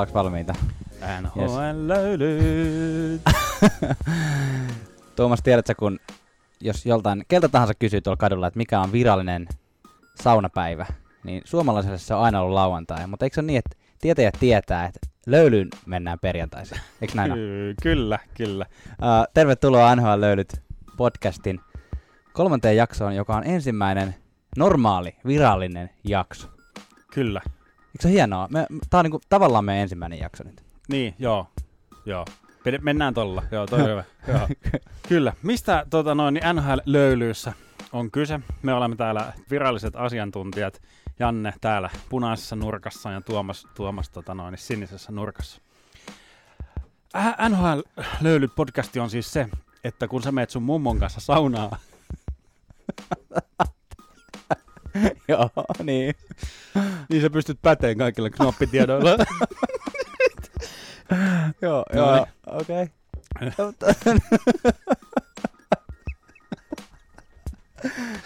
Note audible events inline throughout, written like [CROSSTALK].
Ollaanko valmiita? NHL-löylyt. [LAUGHS] Tuomas, tiedätkö, kun jos joltain, keltä tahansa kysyy tuolla kadulla, että mikä on virallinen saunapäivä, niin suomalaiselle se on aina ollut lauantai. Mutta eikö se ole niin, että tietäjät tietää, että löylyyn mennään perjantaisin? Eikö näin? Ky- kyllä, kyllä. Uh, tervetuloa NHL Löylyt podcastin kolmanteen jaksoon, joka on ensimmäinen normaali, virallinen jakso. Kyllä. Eikö se ole hienoa? Me, tää on niinku tavallaan meidän ensimmäinen jakso nyt. Niin, joo. Joo. Mennään tolla. Joo, toi on [LAUGHS] hyvä. Joo. Kyllä. Mistä tota, noin, niin NHL-löylyissä on kyse? Me olemme täällä viralliset asiantuntijat. Janne täällä punaisessa nurkassa ja Tuomas, Tuomas tota, noin, sinisessä nurkassa. Ä- NHL-löylyt podcasti on siis se, että kun sä meet sun mummon kanssa saunaa, [LAUGHS] [LAUGHS] Joo, niin. niin sä pystyt päteen kaikilla knoppitiedoilla. [LAUGHS] Joo, No joo, niin. okei.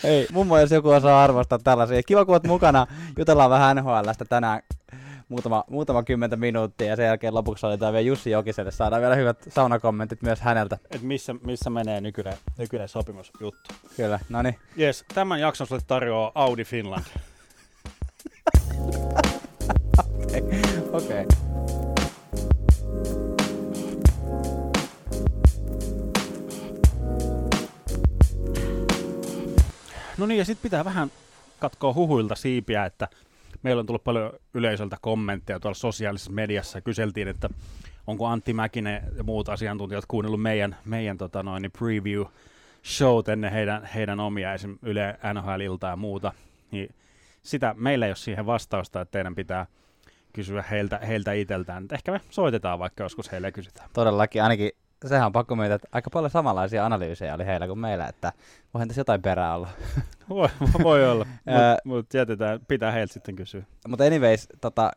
Hei, mummo, jos joku osaa arvostaa tällaisia. Kiva, kun oot mukana. Jutellaan vähän NHLstä tänään muutama, muutama kymmentä minuuttia ja sen jälkeen lopuksi otetaan vielä Jussi Jokiselle. Saadaan vielä hyvät saunakommentit myös häneltä. Et missä, missä menee nykyinen, nykyinen sopimusjuttu. Kyllä, no niin. Jes, tämän jakson sulle tarjoaa Audi Finland. [LAUGHS] Okei. Okay. No niin, ja sitten pitää vähän katkoa huhuilta siipiä, että meillä on tullut paljon yleisöltä kommentteja tuolla sosiaalisessa mediassa. Kyseltiin, että onko Antti Mäkinen ja muut asiantuntijat kuunnellut meidän, meidän tota noin, niin preview showt ennen heidän, heidän omia esim. Yle NHL-iltaa ja muuta. Niin sitä meillä ei ole siihen vastausta, että teidän pitää kysyä heiltä, heiltä itseltään. Ehkä me soitetaan vaikka joskus heille kysytään. Todellakin, ainakin sehän on pakko myöntää, että aika paljon samanlaisia analyysejä oli heillä kuin meillä, että voihan tässä jotain perää olla. [LAUGHS] Voi, voi olla, [LAUGHS] mutta mut jätetään, pitää heiltä sitten kysyä. Mutta anyways, tota,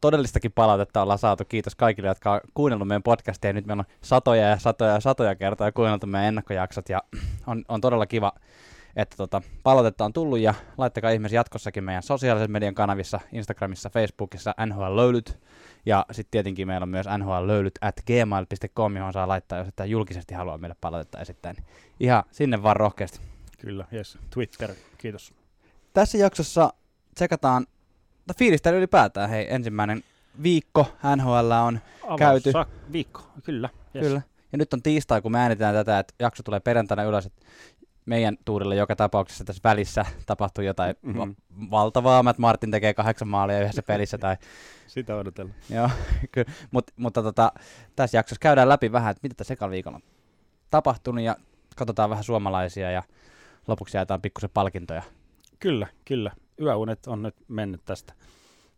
todellistakin palautetta ollaan saatu. Kiitos kaikille, jotka on kuunnellut meidän podcastia. Nyt meillä on satoja ja satoja ja satoja kertaa kuunneltu meidän ennakkojaksot ja [CLEARS THROAT] on, on todella kiva, että tota, palautetta on tullut ja laittakaa ihmeessä jatkossakin meidän sosiaalisen median kanavissa, Instagramissa, Facebookissa NHL Löylyt. Ja sitten tietenkin meillä on myös nhlöylyt at gmail.com, johon saa laittaa, jos että julkisesti haluaa meille palautetta esittää. Niin ihan sinne vaan rohkeasti. Kyllä, yes. Twitter, kiitos. Tässä jaksossa tsekataan, no fiilistely ylipäätään, hei, ensimmäinen viikko NHL on, Käyty. Avaus- viikko, kyllä. Yes. kyllä. Ja nyt on tiistai, kun me äänitään tätä, että jakso tulee perjantaina ylös, meidän tuurilla joka tapauksessa tässä välissä [LAUGHS] tapahtuu jotain Mhm. mm-hmm. valtavaa, Matt Martin tekee kahdeksan maalia yhdessä [LAUGHS] pelissä tai Sitä odotellaan. Joo, [LAUGHS] kyllä. Mut, mutta tota, tässä jaksossa käydään läpi vähän, että mitä tässä viikolla on tapahtunut ja katsotaan vähän suomalaisia ja lopuksi jaetaan pikkusen palkintoja. Kyllä, kyllä. Yöunet on nyt mennyt tästä,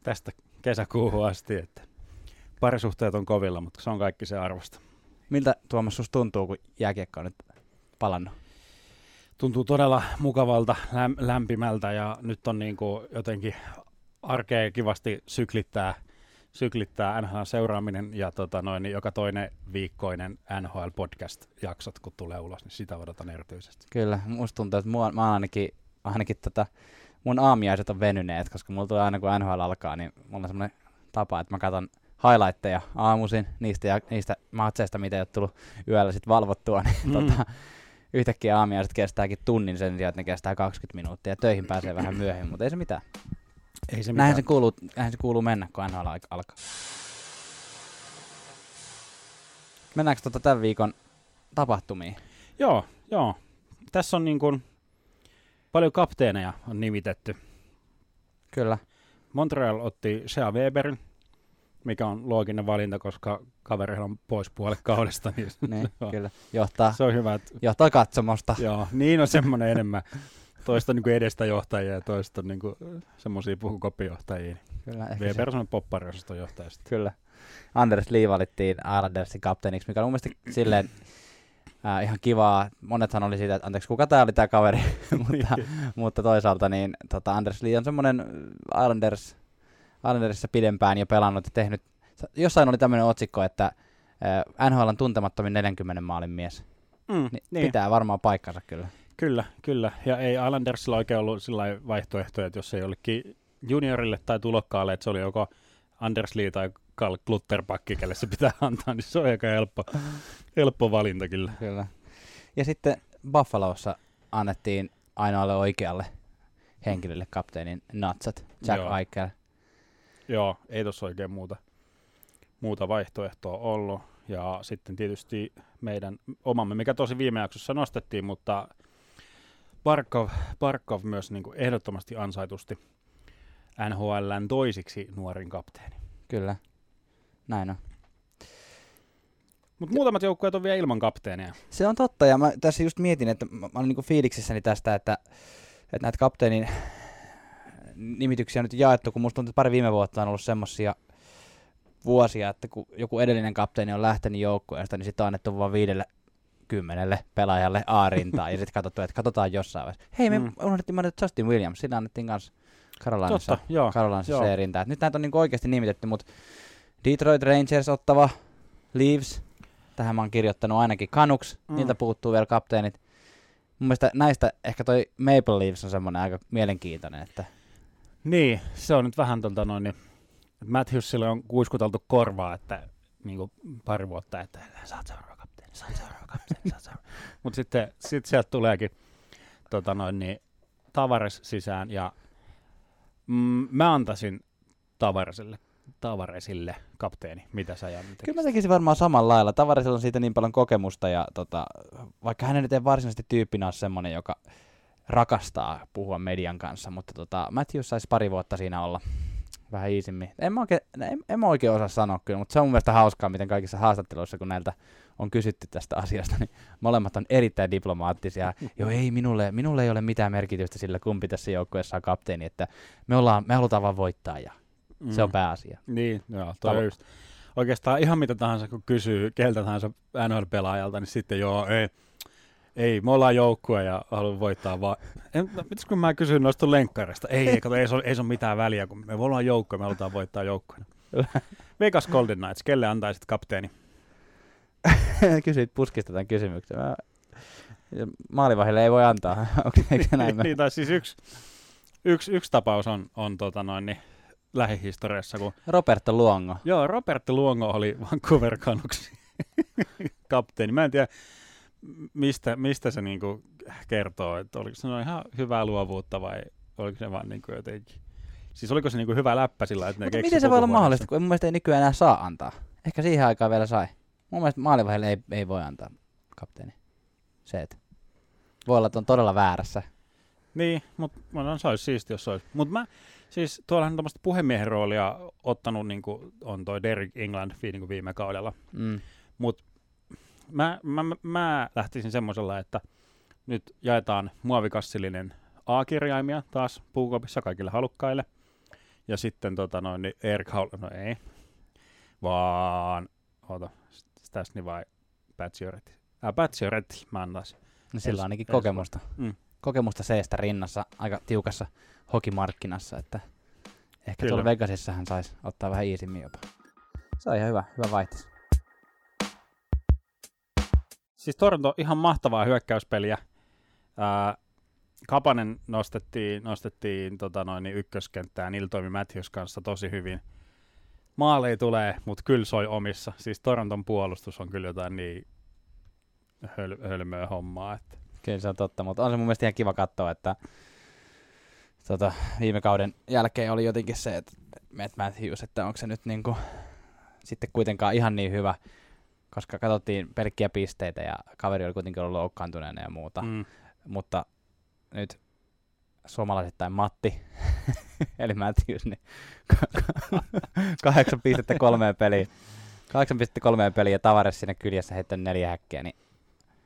tästä kesäkuuhun asti, että parisuhteet on kovilla, mutta se on kaikki se arvosta. Miltä Tuomas susta tuntuu, kun jääkiekko on nyt palannut? Tuntuu todella mukavalta, läm- lämpimältä ja nyt on niin kuin jotenkin arkea kivasti syklittää, syklittää NHL-seuraaminen ja tota noin, niin joka toinen viikkoinen NHL-podcast-jaksot, kun tulee ulos, niin sitä odotan erityisesti. Kyllä, musta tuntuu, että mua, mä ainakin, ainakin tota, mun aamiaiset on venyneet, koska mulla tulee aina kun NHL alkaa, niin mulla on semmoinen tapa, että mä katson highlightteja aamuisin niistä, ja, niistä matseista, mitä ei ole tullut yöllä sit valvottua, niin mm. tota, yhtäkkiä aamiaiset kestääkin tunnin sen sijaan, että ne kestää 20 minuuttia, ja töihin pääsee vähän myöhemmin, mutta ei se mitään. Ei se Näinhän mitään. se, kuuluu, näinhän se kuuluu mennä, kun NHL al- alkaa. Mennäänkö tota tämän viikon tapahtumiin? Joo, joo. Tässä on niin kuin paljon kapteeneja on nimitetty. Kyllä. Montreal otti Shea Weberin, mikä on looginen valinta, koska kaverilla on pois puolet kaudesta. Niin [LAUGHS] Niin, Joo. kyllä. Johtaa, Se on hyvä, että johtaa katsomosta. joo, niin on semmoinen enemmän. Toista niin kuin edestä johtajia ja toista niin kuin semmoisia puhukoppijohtajia. Kyllä, ehkä se- Weber on semmoinen poppariosaston johtaja. Kyllä. Anders Lee valittiin Islandersin kapteeniksi, mikä on mun mielestä silleen äh, ihan kivaa. Monethan oli siitä, että anteeksi, kuka tää oli tää kaveri, [LAUGHS] mutta, mutta toisaalta niin tota Anders Lee on semmoinen Islanders, Islandersissa pidempään jo pelannut ja tehnyt, jossain oli tämmöinen otsikko, että äh, NHL on tuntemattomin 40 maalin mies. Mm, Niin, niin. Pitää varmaan paikkansa kyllä. Kyllä, kyllä. Ja ei Islandersilla oikein ollut sillä vaihtoehtoja, että jos ei jollekin juniorille tai tulokkaalle, että se oli joko Anders Lee tai Karl Klutterpakki, kelle se pitää [LAUGHS] antaa, niin se on aika helppo, helppo valinta kyllä. Kyllä. Ja sitten Buffalossa annettiin ainoalle oikealle henkilölle kapteenin natsat, Jack. Eichel. Joo, ei tuossa oikein muuta, muuta vaihtoehtoa ollut. Ja sitten tietysti meidän omamme, mikä tosi viime jaksossa nostettiin, mutta Barkov, Barkov myös niin kuin ehdottomasti ansaitusti NHLn toisiksi nuorin kapteeni. Kyllä, näin on. Mutta muutamat joukkueet on vielä ilman kapteenia. Se on totta, ja mä tässä just mietin, että mä, mä olin niinku fiiliksissäni tästä, että, että näitä kapteenin nimityksiä on nyt jaettu, kun musta tuntuu, että pari viime vuotta on ollut semmosia vuosia, että kun joku edellinen kapteeni on lähtenyt joukkueesta, niin sitten on annettu vain viidelle kymmenelle pelaajalle A-rintaa, ja sitten katsottu, että katsotaan jossain vaiheessa. Hei, me Mm. unohdettiin mainita Justin Williams, sillä annettiin kanssa Carolinassa, Totta, joo. Carolinassa joo. se rinta. Et nyt näitä on niinku oikeasti nimitetty, mutta Detroit Rangers ottava, Leaves, tähän mä oon kirjoittanut ainakin Canucks, Mm. mm. niiltä puuttuu vielä kapteenit. Mun mielestä näistä ehkä toi Maple Leafs on semmoinen aika mielenkiintoinen, että Niin, se on nyt vähän tuolta noin, niin Matthewsille on kuiskuteltu korvaa, että niin kuin pari vuotta, että saat seuraava kapteeni, saat seuraava kapteeni, saat seuraava. [LAUGHS] Mutta sitten sit sieltä tuleekin tota noin, niin, Tavares sisään ja mm, mä antaisin Tavaresille, Tavaresille kapteeni. Mitä sä Janne kyllä mä tekisin varmaan samalla lailla. Tavaresilla on siitä niin paljon kokemusta ja tota, vaikka hän nyt ei varsinaisesti tyyppinä ole semmoinen, joka rakastaa puhua median kanssa, mutta tota, Matthews saisi pari vuotta siinä olla vähän iisimmin. En mä, oikein, en, en mä oikein osaa sanoa kyllä, mutta se on mun mielestä hauskaa, miten kaikissa haastatteluissa, kun näiltä on kysytty tästä [LAUGHS] asiasta, niin molemmat on erittäin diplomaattisia. Joo, ei, minulle, minulle ei ole mitään merkitystä sillä, kumpi tässä joukkueessa on kapteeni, että me, ollaan, me halutaan vaan voittaa ja mm. se on pääasia. Niin, joo, toi just. Oikeastaan ihan mitä tahansa, kun kysyy keltä tahansa NHL-pelaajalta, niin sitten joo, ei, ei, me ollaan joukkue ja haluan voittaa vaan. En, no, mitäs kun mä kysyn noista lenkkareista? Ei, ei, kato, ei, se ole, ei se ole mitään väliä, kun me ollaan joukkue, me halutaan voittaa joukkueena. [LAUGHS] Vegas Golden Knights, kelle antaisit kapteeni? [LAUGHS] Kysyit puskista tämän kysymyksen. Mä... Maalivahille ei voi antaa. [LAUGHS] Eikö näin? niin, tai siis yksi, yksi, yksi tapaus on, on tota noin, niin, lähihistoriassa, kun Roberto Luongo. Joo, Robert Luongo oli Vancouver Canucks kapteeni. Mä en tiedä, mistä, mistä se niinku kertoo, että oliko se ihan hyvää luovuutta vai oliko se vaan niinku jotenkin... Siis oliko se niinku hyvä läppä sillä, että ne Mutta miten se voi olla mahdollista, kun mun mielestä ei nykyään enää saa antaa. Ehkä siihen aikaan vielä sai. Mun mielestä maalivahille ei, ei voi antaa kapteeni. Se, että voi olla, että on todella väärässä. Niin, mutta no, se olisi siisti, jos se olisi. Mutta mä, siis tuollahan on tämmöistä puhemiehen roolia ottanut, niin kuin on toi Derek England niin kuin viime kaudella. Mm. Mutta mä, mä, mä, mä lähtisin semmoisella, että nyt jaetaan muovikassillinen A-kirjaimia taas puukopissa kaikille halukkaille. Ja sitten tota noin, niin Erik Haul... No ei. Vaan... Oota, Stasny vai Batsioretti? Äh, Batsioretti mä antaisin. No sillä on ainakin kokemusta. Mm. Kokemusta seestä rinnassa aika tiukassa hokimarkkinassa, että ehkä Kyllä. tuolla Vegasissa hän saisi ottaa vähän iisimmin jopa. Se on ihan hyvä, hyvä vaihtis. Siis Toronto ihan mahtavaa hyökkäyspeliä. Ää, Kapanen nostettiin, nostettiin tota noin, niin ykköskenttään, niillä toimi Matthews kanssa tosi hyvin. Maaleja tulee, mutta kyllä soi omissa. Siis Toronton puolustus on kyllä jotain niin höl- hölmöä hommaa. Että. Kyllä se on totta, mutta on se mun mielestä ihan kiva katsoa, että tota, viime kauden jälkeen oli jotenkin se, että Matt Matthews, että onko se nyt niinku, sitten kuitenkaan ihan niin hyvä, koska katsottiin pelkkiä pisteitä ja kaveri oli kuitenkin ollut loukkaantuneena ja muuta, mm. Mutta nyt suomalaisittain Matti, [LAUGHS] eli Matthews, niin [LAUGHS] kahdeksan pistettä kolmeen peliin. Kahdeksan pistettä kolmeen peliin ja Tavares sinne kyljessä heittänyt neljä häkkiä, niin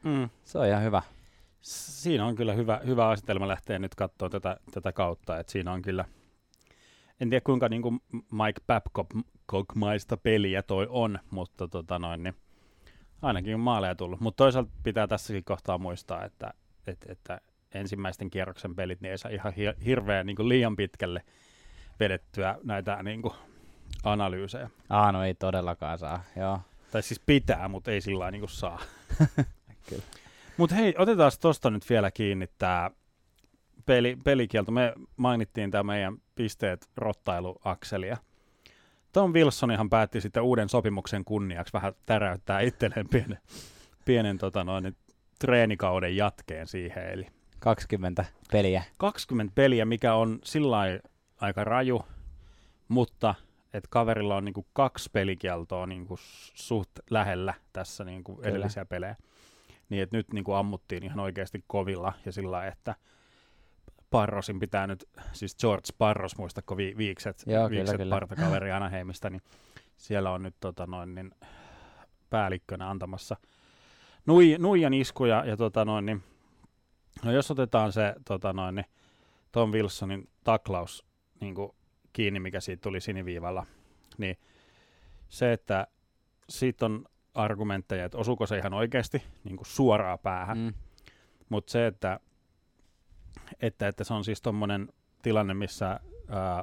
Mm. se on ihan hyvä. Siinä on kyllä hyvä, hyvä asetelma lähteä nyt katsoa tätä, tätä kautta. Et siinä on kyllä, en tiedä kuinka niin kuin Mike Babcock-maista peliä toi on, mutta tota noin, niin ainakin on maaleja tullut. Mutta toisaalta pitää tässäkin kohtaa muistaa, että, että, että ensimmäisten kierroksen pelit niin ei saa ihan hi- hirveän niin liian pitkälle vedettyä näitä niin kuin analyysejä. Aa, no ei todellakaan saa, joo. Tai siis pitää, mutta ei sillä lailla niin kuin saa. [LAUGHS] Kyllä. Mutta hei, otetaan tuosta nyt vielä kiinni tämä peli, pelikielto. Me mainittiin tämä meidän pisteet rottailuakselia. Tom Wilsonihan päätti sitten uuden sopimuksen kunniaksi vähän täräyttää itselleen pienen, pienen tota noin, treenikauden jatkeen siihen. Eli 20 peliä. 20 peliä, mikä on sillä aika raju, mutta että kaverilla on niinku kaksi pelikieltoa niinku suht lähellä tässä niinku edellisiä pelejä. Niin että nyt niinku ammuttiin ihan oikeasti kovilla ja sillä että Parrosin pitää nyt, siis George Parros, muistako vi, viikset, Joo, viikset kyllä, partakaveri Anaheimista, niin siellä on nyt tota noin, niin päällikkönä antamassa nui, nuijan iskuja ja tota noin, niin, no jos otetaan se tota noin, niin Tom Wilsonin taklaus niin kuin kiinni, mikä siitä tuli siniviivalla, niin se, että siitä on argumentteja, että osuuko se ihan oikeasti niin kuin suoraa päähän, mm. mutta se, että, että, että se on siis tuommoinen tilanne, missä äh,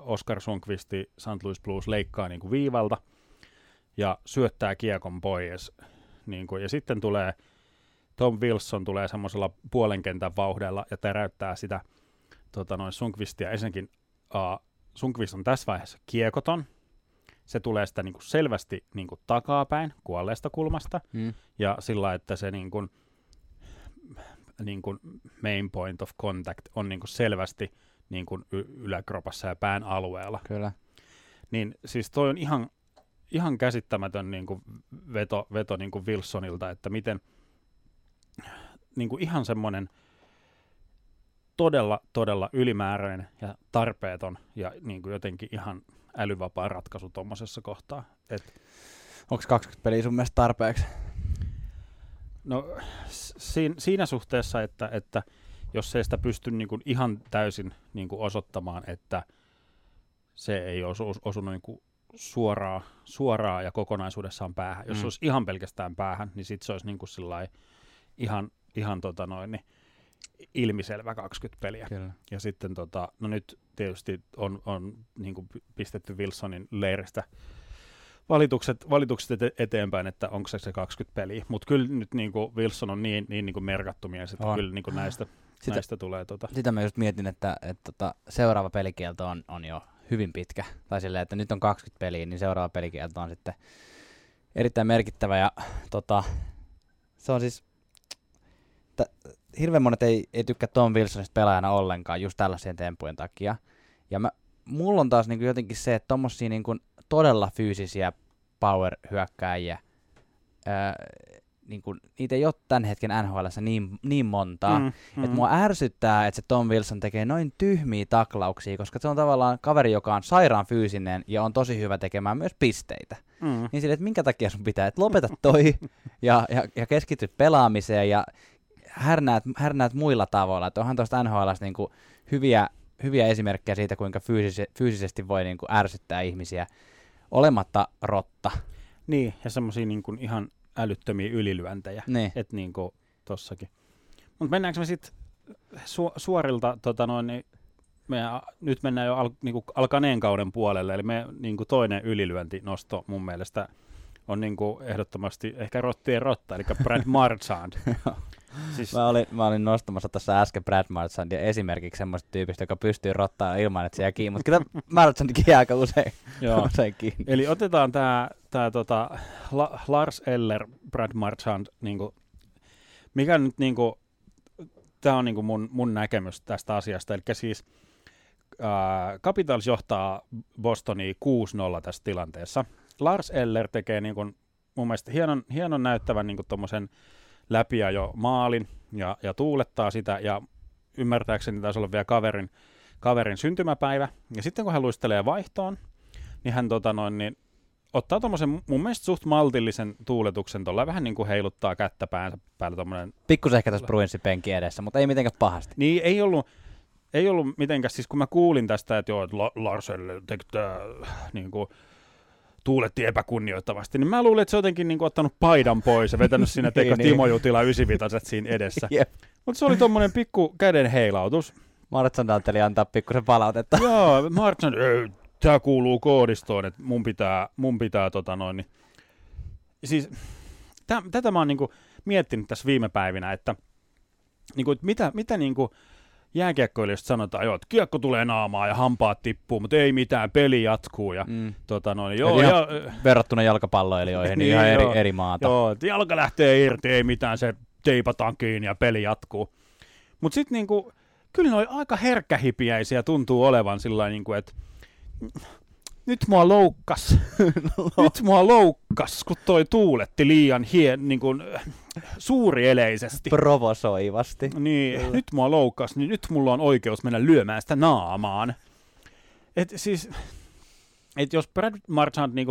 Oscar Sundqvisti St. Louis Blues leikkaa niin kuin viivalta ja syöttää kiekon pois, niin kuin, ja sitten tulee Tom Wilson tulee semmoisella puolenkentän vauhdella ja täräyttää sitä tota, noin Sundqvistia. Ensinnäkin uh, Sunkvist on tässä vaiheessa kiekoton. Se tulee sitä niin kuin selvästi niin kuin takapäin kuolleesta kulmasta. Mm. Ja sillä että se niin kuin, niin kuin main point of contact on niin kuin selvästi niin kuin y- yläkropassa ja pään alueella. Kyllä. Niin siis toi on ihan, ihan käsittämätön niin kuin veto, veto niin kuin Wilsonilta, että miten niin kuin ihan semmoinen – todella, todella ylimääräinen ja tarpeeton ja niin kuin jotenkin ihan älyvapaa ratkaisu tuommoisessa kohtaa. Et, Onko 20 peliä sun mielestä tarpeeksi? No siinä, siinä suhteessa, että, että jos ei sitä pysty niin kuin ihan täysin niin kuin osoittamaan, että se ei osu, osunut niin kuin suoraa, suoraa ja kokonaisuudessaan päähän. Jos mm. se olisi ihan pelkästään päähän, niin sitten se olisi niin kuin ihan, ihan tota noin, niin ilmiselvä 20 peliä. Kyllä. Ja sitten tota, no nyt tietysti on, on niin kuin pistetty Wilsonin leiristä valitukset, valitukset eteenpäin, että onko se se 20 peliä. Mutta kyllä nyt niin kuin Wilson on niin, niin, niin kuin merkattu mies, että on. kyllä niin kuin näistä, sitä, näistä tulee... Tota. Sitä mä just mietin, että, että tota, seuraava pelikielto on, on jo hyvin pitkä. Tai silleen, että nyt on 20 peliä, niin seuraava pelikielto on sitten erittäin merkittävä. Ja tota, se on siis... T- hirveän monet ei, ei tykkää Tom Wilsonista pelaajana ollenkaan just tällaisien tempujen takia. Ja mä, mulla on taas niin kuin jotenkin se, että tommosia niin kuin todella fyysisiä power-hyökkääjiä, ää, niin kuin, niitä ei ole tämän hetken NHL niin, niin montaa, mm, mm. että mua ärsyttää, että se Tom Wilson tekee noin tyhmiä taklauksia, koska se on tavallaan kaveri, joka on sairaan fyysinen ja on tosi hyvä tekemään myös pisteitä. Mm. Niin sille, että minkä takia sun pitää, että lopeta toi ja, ja, ja keskity pelaamiseen ja, härnäät, härnäät muilla tavoilla. Että onhan tuosta NHL niin kuin hyviä, hyviä esimerkkejä siitä, kuinka fyysise, fyysisesti voi niin kuin ärsyttää ihmisiä olematta rotta. Niin, ja semmoisia niin kuin ihan älyttömiä ylilyöntejä. Niin. Että niin kuin tossakin. Mutta mennäänkö me sitten su- suorilta, tota noin, niin me nyt mennään jo al, niin kuin alkaneen kauden puolelle, eli me niin kuin toinen ylilyöntinosto mun mielestä on niin kuin ehdottomasti ehkä rottien rotta, eli Brad [LAUGHS] Marchand. Siis... Mä, olin, mä olin nostamassa tässä äsken Brad Marchandia esimerkiksi semmoista tyypistä, joka pystyy rottaa ilman, että se jää kiinni, mutta kyllä Marchandikin jää aika usein, Joo. usein kiinni. Eli otetaan tämä tää, tota, La, Lars Eller, Brad Marchand, niinku, mikä nyt niinku, tämä on niinku mun, mun näkemys tästä asiasta, eli siis äh, Capitals johtaa Bostonia 6-0 tässä tilanteessa. Lars Eller tekee niinku, mun mielestä hienon, hienon näyttävän niinku tommosen läpi jo maalin ja, ja tuulettaa sitä ja ymmärtääkseni taisi olla vielä kaverin, kaverin syntymäpäivä. Ja sitten kun hän luistelee vaihtoon, niin hän tota noin, niin ottaa tuommoisen mun mielestä suht maltillisen tuuletuksen tuolla vähän niin kuin heiluttaa kättä päänsä päällä tuommoinen. Pikkusen ehkä tässä Bruinsin penki edessä, mutta ei mitenkään pahasti. Niin ei ollut, ei ollut mitenkään, siis kun mä kuulin tästä, että joo, että Larselle teki tämä niin kuin, tuuletti epäkunnioittavasti, niin mä luulen, että se on jotenkin niin kuin, ottanut paidan pois ja vetänyt sinne teikka [LAUGHS] niin, Timo Jutila 95 siinä edessä. [LAUGHS] yep. Mutta se oli tuommoinen pikku käden heilautus. Martsan ajattelin antaa pikkusen palautetta. [LAUGHS] Joo, Martsan, tämä kuuluu koodistoon, että mun pitää, mun pitää tota noin. Niin. Siis, täm, tätä mä oon niin kuin, miettinyt tässä viime päivinä, että, niin kuin, että mitä, mitä niin kuin, jääkiekkoilijoista sanotaan, joo, että kiekko tulee naamaan ja hampaat tippuu, mutta ei mitään, peli jatkuu. Ja, Mm. tota noin, joo, Eli ja, Verrattuna jalkapalloilijoihin, niin, Niin, ihan joo. eri, eri maata. joo, jalka lähtee irti, ei mitään, se teipataan kiinni ja peli jatkuu. Mutta sitten niinku, kyllä noi aika herkkähipiäisiä tuntuu olevan sillä niinku, että nyt mua loukkas, [LAUGHS] nyt mua loukkas, kun toi tuuletti liian hien, niinku, suurieleisesti. Provosoivasti. Niin, Kyllä. nyt mua loukkas, niin nyt mulla on oikeus mennä lyömään sitä naamaan. Et siis, et jos Brad Marchand niin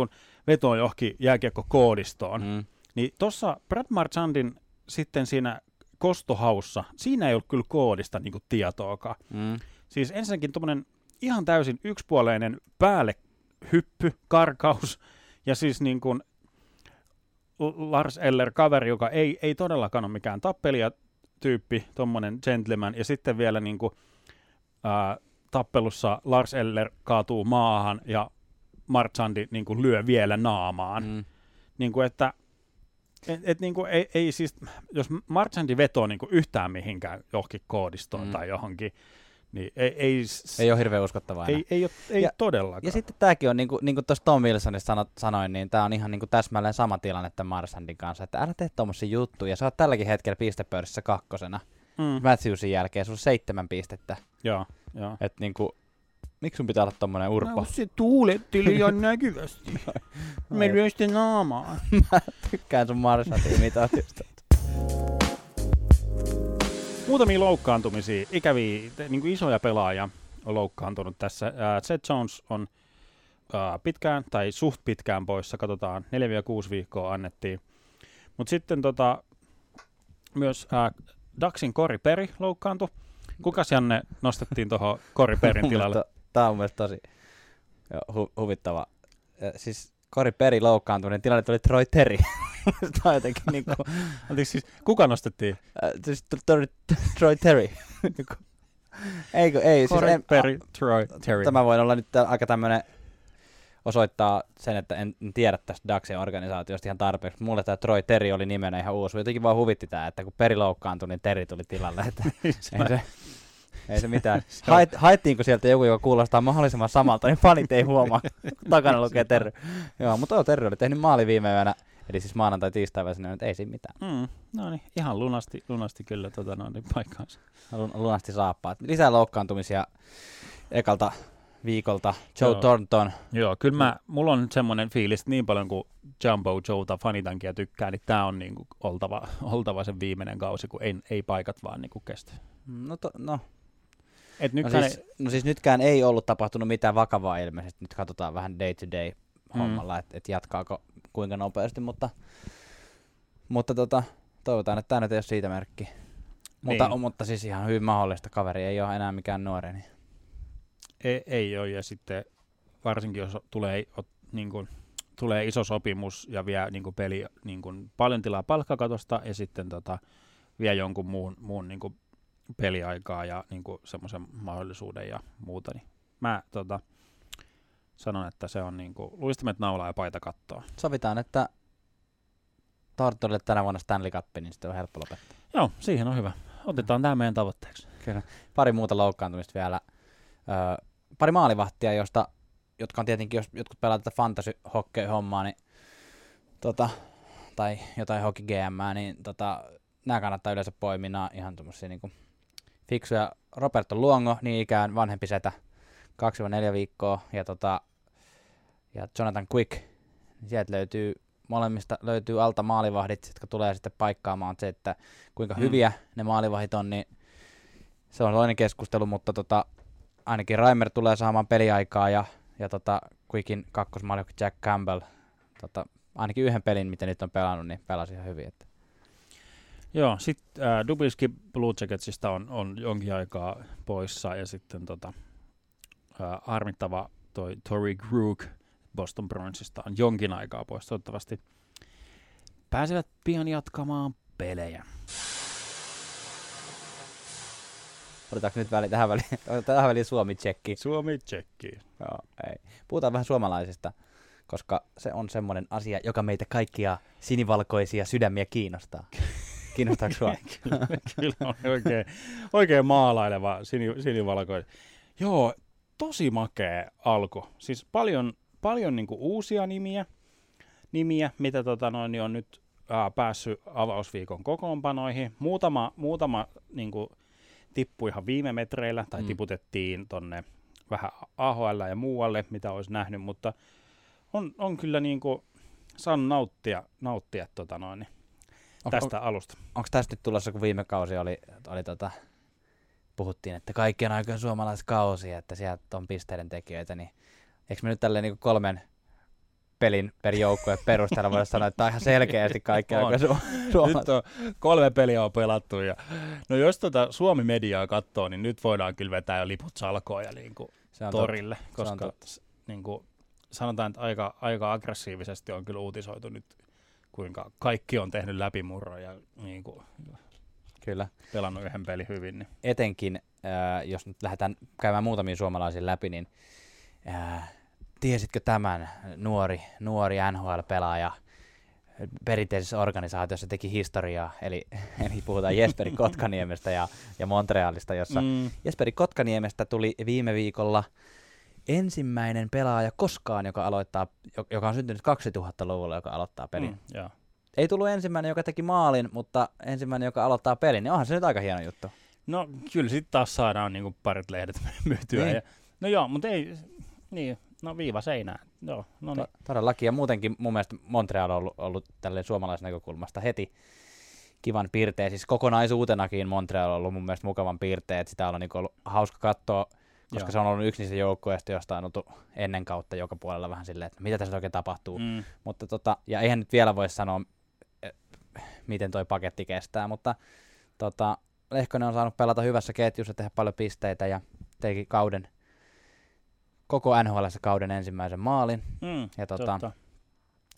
vetoo johonkin jääkiekko-koodistoon. Mm. niin tuossa Brad Marchandin sitten siinä kostohaussa, siinä ei ollut kyllä koodista niin tietoakaan. Mm. Siis ensinnäkin tuommoinen ihan täysin yksipuoleinen päälle hyppy, karkaus, ja siis niin kuin Lars Eller kaveri, joka ei, ei todellakaan ole mikään tappelija tyyppi, tuommoinen gentleman, ja sitten vielä niin kuin, ää, tappelussa Lars Eller kaatuu maahan ja Marchandi niin kuin lyö vielä naamaan. Mm. Niin kuin, että et, et, niin kuin, ei, ei siis, jos Marchandi vetoo niin kuin yhtään mihinkään johonkin koodistoon mm. tai johonkin, niin ei, ei, Ei ole hirveän uskottavaa enää. ei, ei, ole, ei Ja- todellakaan. Ja sitten tämäkin on, niin kuin, niin kuin tuossa Tom Wilsonista sano, sanoin, niin tämä on ihan niin kuin täsmälleen sama tilanne tämän Marsandin kanssa, että älä tee tuommoisia juttuja. Sä oot tälläkin hetkellä pistepörssissä kakkosena. mm. Matthewsin jälkeen sulla on seitsemän pistettä. Joo, joo. Että niin kuin, miksi sun pitää olla tommonen urpo? se tuuletti liian [LAUGHS] näkyvästi. Me lyön sitten naamaan. [LAUGHS] Tykkään sun Marsandin imitaatiosta. Muutamia loukkaantumisia, ikäviä, niin kuin isoja pelaajia on loukkaantunut tässä. Seth Jones on ää, pitkään tai suht pitkään poissa, katsotaan 4-6 viikkoa annettiin. Mutta sitten tota, myös ää, Daxin Kori Peri loukkaantui. Kukas Janne nostettiin tuohon Kori Perin [LAUGHS] tilalle? Tämä on mun mielestä tosi hu- huvittava. Ja siis Kori Peri loukkaantui, niin tilanne tuli Troy Terry. [LAUGHS] Tämä on jotenkin niinku, [LAUGHS] Anteeksi, siis, kuka nostettiin? äh, siis Troy, Terry. [LAUGHS] Eikö, ei, siis Kori en, Peri, Troy Terry. Tämä voi olla nyt aika tämmöinen osoittaa sen, että en, en tiedä tästä Daxin organisaatiosta ihan tarpeeksi. Mulle tämä Troy Terry oli nimenä ihan uusi. Jotenkin vaan huvitti tämä, että kun Peri loukkaantui, niin Terry tuli tilalle. Että ei, se, ei se mitään. [LAUGHS] Se Hait, haettiinko sieltä joku, joka kuulostaa mahdollisimman samalta, niin fanit ei huomaa, [LAUGHS] takana lukee Terry. Joo, mutta joo, Terry oli tehnyt maali viime yönä, eli siis maanantai tiistai välisenä, että ei siinä mitään. Mm, no niin, ihan lunasti, lunasti kyllä tota, no, niin paikkaansa. Lun, lunasti saappaat. Lisää loukkaantumisia ekalta viikolta. Joe Joo. Thornton, Joo, kyllä mä, mulla on semmoinen fiilis, että niin paljon kuin Jumbo Joeta fanitankin ja tykkää, niin tää on niinku oltava, oltava sen viimeinen kausi, kun ei, ei paikat vaan niinku kestä. no, to, no Et nyt No siis, no siis nytkään ei ollut tapahtunut mitään vakavaa ilmeisesti. Nyt katsotaan vähän day to day Mm. hommalla, että et jatkaako kuinka nopeasti, mutta, mutta tota, toivotaan, että tämä nyt ei ole siitä merkki. Mutta, Niin. mutta siis ihan hyvin mahdollista. Kaveri ei ole enää mikään nuori. Niin. ei, ei ole, ja sitten varsinkin jos tulee, niin kuin, tulee iso sopimus ja vie niin kuin peli niin kuin, paljon tilaa palkkakatosta ja sitten tota, vie jonkun muun, muun niin kuin, peliaikaa ja niin kuin, semmoisen mahdollisuuden ja muuta, niin mä tota, sanon, että se on niin kuin, luistimet naulaa ja paita kattoa. Sovitaan, että Tortorille tänä vuonna Stanley Cup, niin sitten on helppo lopettaa. Joo, siihen on hyvä. Otetaan tämä meidän tavoitteeksi. Pari muuta loukkaantumista vielä. Öö, pari maalivahtia, josta, jotka on tietenkin, jos jotkut pelaa tätä fantasy hommaa niin, tota, tai jotain hockey GM, niin tota, nämä kannattaa yleensä on ihan tuommoisia niinku fiksuja. Roberto Luongo, niin ikään vanhempi setä, 2-4 viikkoa, ja, tota, ja Jonathan Quick, niin sieltä löytyy molemmista löytyy alta maalivahdit, jotka tulee sitten paikkaamaan se, että kuinka Mm. hyviä ne maalivahdit on, niin se on toinen keskustelu, mutta tota, ainakin Raimer tulee saamaan peliaikaa ja, ja tota, Quickin kakkosmaalivahti Jack Campbell, tota, ainakin yhden pelin, mitä nyt on pelannut, niin pelasi ihan hyvin. Että. Joo, sitten äh, Dubiski Blue Jacketsista on, on jonkin aikaa poissa ja sitten tota, äh, harmittava toi Tori Krug Boston Bruinsista on jonkin aikaa pois. Toivottavasti pääsevät pian jatkamaan pelejä. Otetaanko nyt väliin, tähän väliin, [LAUGHS] tähän väliin Suomi-tsekki? Suomi tsekki. Joo, ei. Puhutaan vähän suomalaisista, koska se on semmoinen asia, joka meitä kaikkia sinivalkoisia sydämiä kiinnostaa. [LAUGHS] Kiinnostaako sua? [LAUGHS] kyllä, kyllä on oikein, oikein maalaileva sini, sinivalkoinen. Joo, tosi makea alku. Siis paljon, paljon niinku uusia nimiä, nimiä mitä tota noin, niin on nyt ää, päässyt avausviikon kokoonpanoihin. Muutama, muutama niinku, tippui ihan viime metreillä tai mm. tiputettiin tonne vähän AHL ja muualle, mitä olisi nähnyt, mutta on, on kyllä niinku, saanut nauttia, nauttia tota noin, niin tästä on, alusta. Onko tästä nyt tulossa, kun viime kausi oli, oli tota, puhuttiin, että kaikkien aikojen suomalaiskausi, että sieltä on pisteiden tekijöitä, niin eikö me nyt tälleen niin kolmen pelin per joukkue perusteella voida sanoa, että tämä on ihan selkeästi kaikkien [LAUGHS] aikojen su- Nyt on kolme peliä on pelattu ja no jos tota Suomi-mediaa katsoo, niin nyt voidaan kyllä vetää jo liput salkoon ja niin kuin torille, totta. koska niin kuin, sanotaan, että aika, aika aggressiivisesti on kyllä uutisoitu nyt, kuinka kaikki on tehnyt läpimurron ja niin kuin, Kyllä. pelannut yhden pelin hyvin. Niin. Etenkin, äh, jos nyt lähdetään käymään muutamia suomalaisia läpi, niin äh, tiesitkö tämän nuori, nuori NHL-pelaaja perinteisessä organisaatiossa teki historiaa, eli, [LAUGHS] eli puhutaan Jesperi [LAUGHS] Kotkaniemestä ja, ja Montrealista, jossa mm. Jesperi Kotkaniemestä tuli viime viikolla ensimmäinen pelaaja koskaan, joka, aloittaa, joka on syntynyt 2000-luvulla, joka aloittaa pelin. Mm, yeah ei tullut ensimmäinen, joka teki maalin, mutta ensimmäinen, joka aloittaa pelin, niin onhan se nyt aika hieno juttu. No kyllä sitten taas saadaan niinku parit lehdet [LAUGHS] myytyä. Niin. Ja, no joo, mutta ei, niin, no viiva seinään. Joo, no niin. Todellakin, ja muutenkin mun mielestä Montreal on ollut, ollut tälleen näkökulmasta heti kivan piirteen. Siis kokonaisuutenakin Montreal on ollut mun mielestä mukavan piirteen, että sitä on niin ollut hauska katsoa, koska Joo. se on ollut yksi niistä joukkueista, josta on ollut ennen kautta joka puolella vähän silleen, että mitä tässä oikein tapahtuu. Mm. Mutta tota, ja eihän nyt vielä voi sanoa miten toi paketti kestää, mutta tota, Lehkonen on saanut pelata hyvässä ketjussa, tehdä paljon pisteitä ja teki kauden, koko NHL kauden ensimmäisen maalin. Mm, ja tota,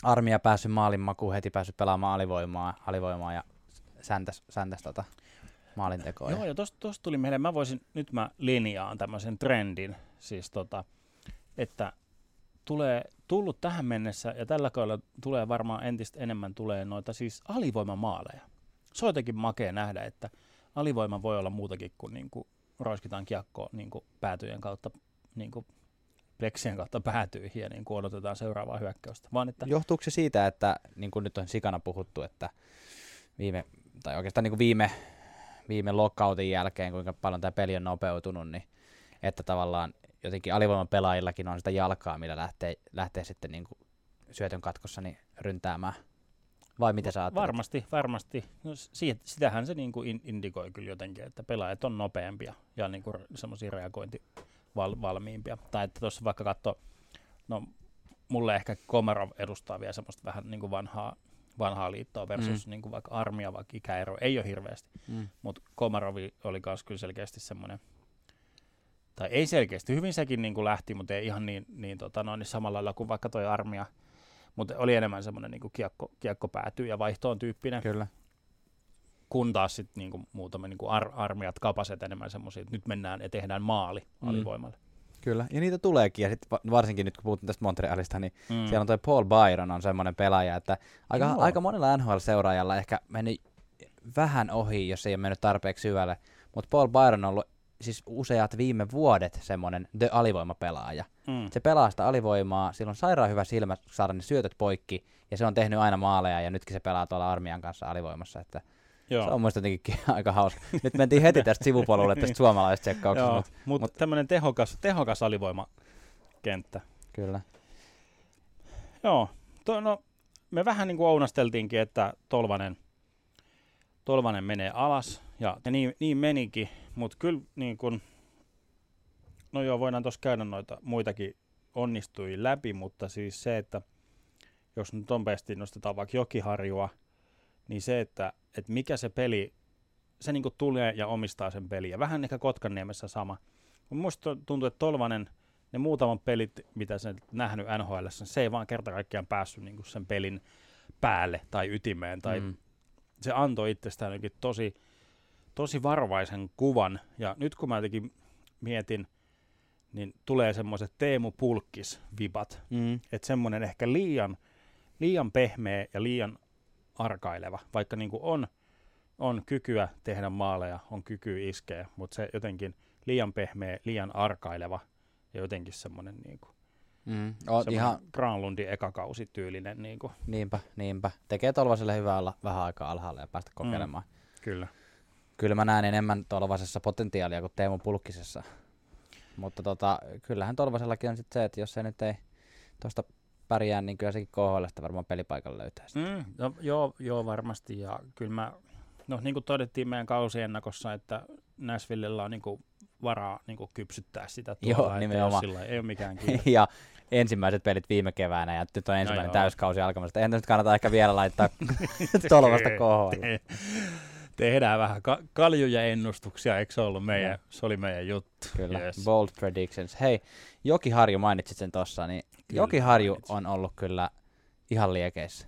Armia päässyt maalin makuun, heti päässyt pelaamaan alivoimaa, alivoimaa ja säntäs, säntäs tota, maalintekoa. Joo, ja tosta tuli meille, mä voisin, nyt mä linjaan tämmöisen trendin, siis tota, että tulee tullut tähän mennessä, ja tällä kaudella tulee varmaan entistä enemmän tulee noita siis alivoimamaaleja. Se on jotenkin makea nähdä, että alivoima voi olla muutakin kuin, niin kuin roiskitaan kiekkoa niin kuin päätyjen kautta, niin kuin pleksien kautta päätyihin ja niin kuin odotetaan seuraavaa hyökkäystä. Vaan että... Johtuuko se siitä, että niin kuin nyt on sikana puhuttu, että viime, tai oikeastaan niin kuin viime, viime lockoutin jälkeen, kuinka paljon tämä peli on nopeutunut, niin että tavallaan jotenkin alivoiman pelaajillakin on sitä jalkaa, millä lähtee, lähtee sitten niin kuin syötön katkossa niin ryntäämään. Vai miten sä? Varmasti, varmasti. No, siitä, sitähän se niin kuin indikoi kyllä jotenkin, että pelaajat on nopeampia ja niin kuin semmoisia reagointivalmiimpia. Tai että tuossa vaikka katso, no mulle ehkä Komarov edustaa vielä semmoista vähän niin kuin vanhaa, vanhaa liittoa versus mm. niin kuin vaikka armia, vaikka ikäero ei ole hirveästi. Mm. Mutta Komarovi oli myös kyllä selkeästi semmoinen tai ei selkeästi, hyvin sekin niin kuin lähti, mutta ei ihan niin, niin, tota, no, niin samalla lailla kuin vaikka toi armia, mutta oli enemmän semmoinen niin kiekko, kiekko päätyy ja vaihtoon tyyppinen. Kyllä. Kun taas sitten niin kuin muutama niin kuin ar- armiat kapaset enemmän semmoisia, että nyt mennään ja tehdään maali mm. alivoimalle. Kyllä, ja niitä tuleekin, ja sit varsinkin nyt kun puhutaan tästä Montrealista, niin mm. siellä on toi Paul Byron on semmoinen pelaaja, että aika, no. aika monella NHL-seuraajalla ehkä meni vähän ohi, jos ei ole mennyt tarpeeksi syvälle, mutta Paul Byron on ollut siis useat viime vuodet semmoinen the alivoimapelaaja. Mm. Se pelaa sitä alivoimaa, sillä on sairaan hyvä silmä saada ne syötöt poikki, ja se on tehnyt aina maaleja, ja nytkin se pelaa tuolla armian kanssa alivoimassa, että Joo. se on muista jotenkin [LAUGHS] aika hauska. Nyt mentiin heti tästä sivupolulle tästä [LAUGHS] suomalaisesta tsekkauksesta. mutta mut, mut, tämmöinen tehokas, tehokas alivoimakenttä. Kyllä. Joo, to, no, me vähän niin kuin ounasteltiinkin, että Tolvanen, Tolvanen menee alas, ja, ja niin, niin menikin. Mutta kyllä niin kun, no joo, voidaan tuossa käydä noita muitakin onnistui läpi, mutta siis se, että jos nyt nopeasti nostetaan vaikka Jokiharjua, niin se, että, että mikä se peli, se niin tulee ja omistaa sen peliä. Ja vähän ehkä Kotkaniemessä sama. Minusta tuntuu, että Tolvanen, ne muutaman pelit, mitä se nähnyt NHL, se ei vaan kerta kaikkiaan päässyt niin sen pelin päälle tai ytimeen. Tai mm. Se antoi itsestään tosi tosi varovaisen kuvan. Ja nyt kun mä jotenkin mietin, niin tulee semmoiset Teemu Pulkkis-vibat. Mm. Että semmoinen ehkä liian, liian pehmeä ja liian arkaileva, vaikka niin kuin on, on kykyä tehdä maaleja, on kyky iskeä, mutta se jotenkin liian pehmeä, liian arkaileva ja jotenkin semmoinen niin kuin, Mm. O, ihan Granlundin ekakausi tyylinen. Niin kuin. Niinpä, niinpä. Tekee Tolvaselle hyvää olla vähän aikaa alhaalla ja päästä kokeilemaan. Mm. Kyllä. Kyllä mä näen enemmän Tolvasessa potentiaalia kuin Teemu Pulkkisessa. Mutta tota, kyllähän Tolvasellakin on sitten se, että jos se nyt ei tuosta pärjää, niin kyllä sekin KHL varmaan pelipaikalla löytää. Mm, no, joo, joo, varmasti. Ja kyllä mä, no niin kuin todettiin meidän kausiennakossa, että Nashvillella on niin kuin varaa niin kuin kypsyttää sitä tuolla. Joo, nimenomaan. Sillä ei ole mikään kiire. [LAUGHS] ja ensimmäiset pelit viime keväänä ja nyt on no ensimmäinen no täyskausi alkamassa. Eihän nyt kannata ehkä vielä laittaa [LAUGHS] [LAUGHS] tolvasta KHL. Tehdään vähän ka- kaljuja ennustuksia, eikö se ollut meidän, ja. se oli meidän juttu. Kyllä, yes. bold predictions. Hei, Jokiharju mainitsit sen tossa, niin kyllä, Jokiharju on ollut kyllä ihan liekeissä.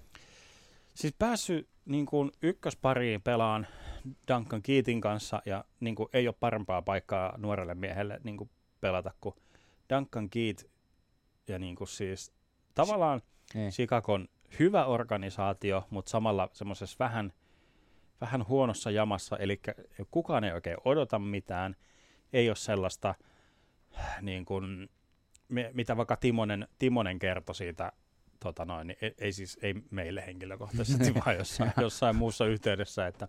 Siis päässyt niin kuin ykköspariin pelaan Duncan Keatin kanssa ja niin kuin, ei ole parempaa paikkaa nuorelle miehelle niin kuin, pelata kuin Duncan Keat ja niin kuin, siis tavallaan niin. Chicagon hyvä organisaatio, mutta samalla semmoisessa vähän, vähän huonossa jamassa, eli kukaan ei oikein odota mitään, ei ole sellaista, niin kuin, mitä vaikka Timonen, Timonen kertoi siitä tota noin, niin ei, ei siis ei meille henkilökohtaisesti, [LAUGHS] vaan jossain, jossain muussa yhteydessä, että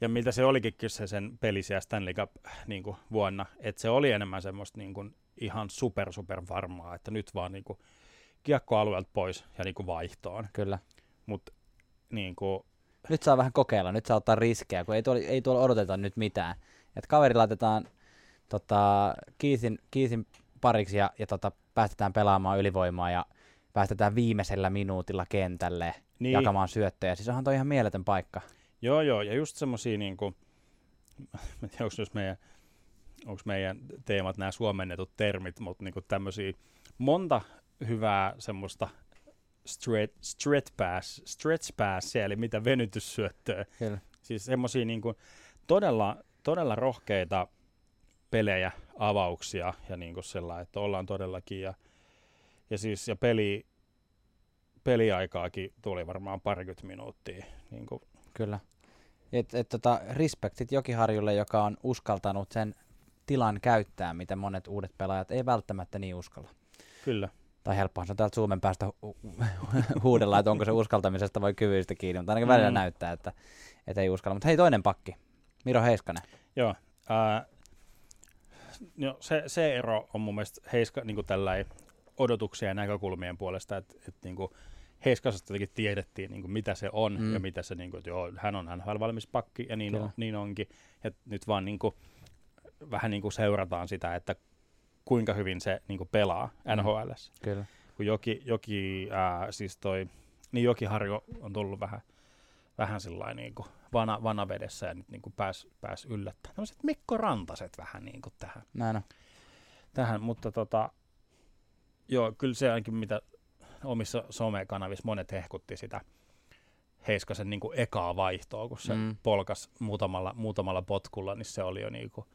ja mitä se olikin se sen peli siellä Stanley Cup niin kuin vuonna, että se oli enemmän semmoista niin kuin, ihan super super varmaa, että nyt vaan niin kuin, kiekkoalueelta pois ja niin kuin vaihtoon. Kyllä. Mut, niin kuin... Nyt saa vähän kokeilla, nyt saa ottaa riskejä, kun ei tuolla, ei tuolla odoteta nyt mitään. Et kaveri laitetaan tota, Kiisin, Kiisin pariksi ja, ja tota, päästetään pelaamaan ylivoimaa ja päästetään viimeisellä minuutilla kentälle niin. jakamaan syöttöjä. Siis onhan toi ihan mieletön paikka. Joo, joo, ja just semmosia niinku, [LAUGHS] mä tiedä, onko meidän, onko meidän teemat nämä suomennetut termit, mutta niinku tämmöisiä monta hyvää semmoista stretch, stretch pass, stretch pass, eli mitä venytyssyöttöä. Kyllä. Siis semmoisia niinku todella, todella rohkeita pelejä, avauksia ja niinku sellainen, että ollaan todellakin ja, ja siis ja peli, peliaikaakin tuli varmaan parikymmentä minuuttia. Niin kuin. Kyllä. Et, et, tota, respektit Jokiharjulle, joka on uskaltanut sen tilan käyttää, mitä monet uudet pelaajat ei välttämättä niin uskalla. Kyllä. Tai helppohan se täältä Suomen päästä hu- huudella, että onko se uskaltamisesta vai kyvyistä kiinni, mutta ainakin välillä mm. näyttää, että, että ei uskalla. Mutta hei, toinen pakki, Miro Heiskanen. Joo, äh, no se, se ero on mun mielestä Heiska niin odotuksia ja näkökulmien puolesta, että, että niin kuin, Heiskasesta jotenkin tiedettiin, niin kuin mitä se on mm. ja mitä se, niin kuin, että joo, hän on NHL-valmis pakki ja niin, on, niin onkin. Ja nyt vaan niin kuin, vähän niin kuin seurataan sitä, että kuinka hyvin se niin kuin pelaa mm. NHL. Kyllä. Kun joki, joki ää, siis toi, niin Jokiharjo on tullut vähän, vähän sillä niin kuin vana, vanavedessä ja nyt niin kuin pääs, pääs yllättämään. Tämmöiset Mikko Rantaset vähän niin kuin tähän. Näin on. Tähän, mutta tota, joo, kyllä se ainakin mitä omissa somekanavissa monet hehkutti sitä Heiskasen niin kuin ekaa vaihtoa, kun se mm. polkas muutamalla, muutamalla potkulla, niin se oli jo niin kuin...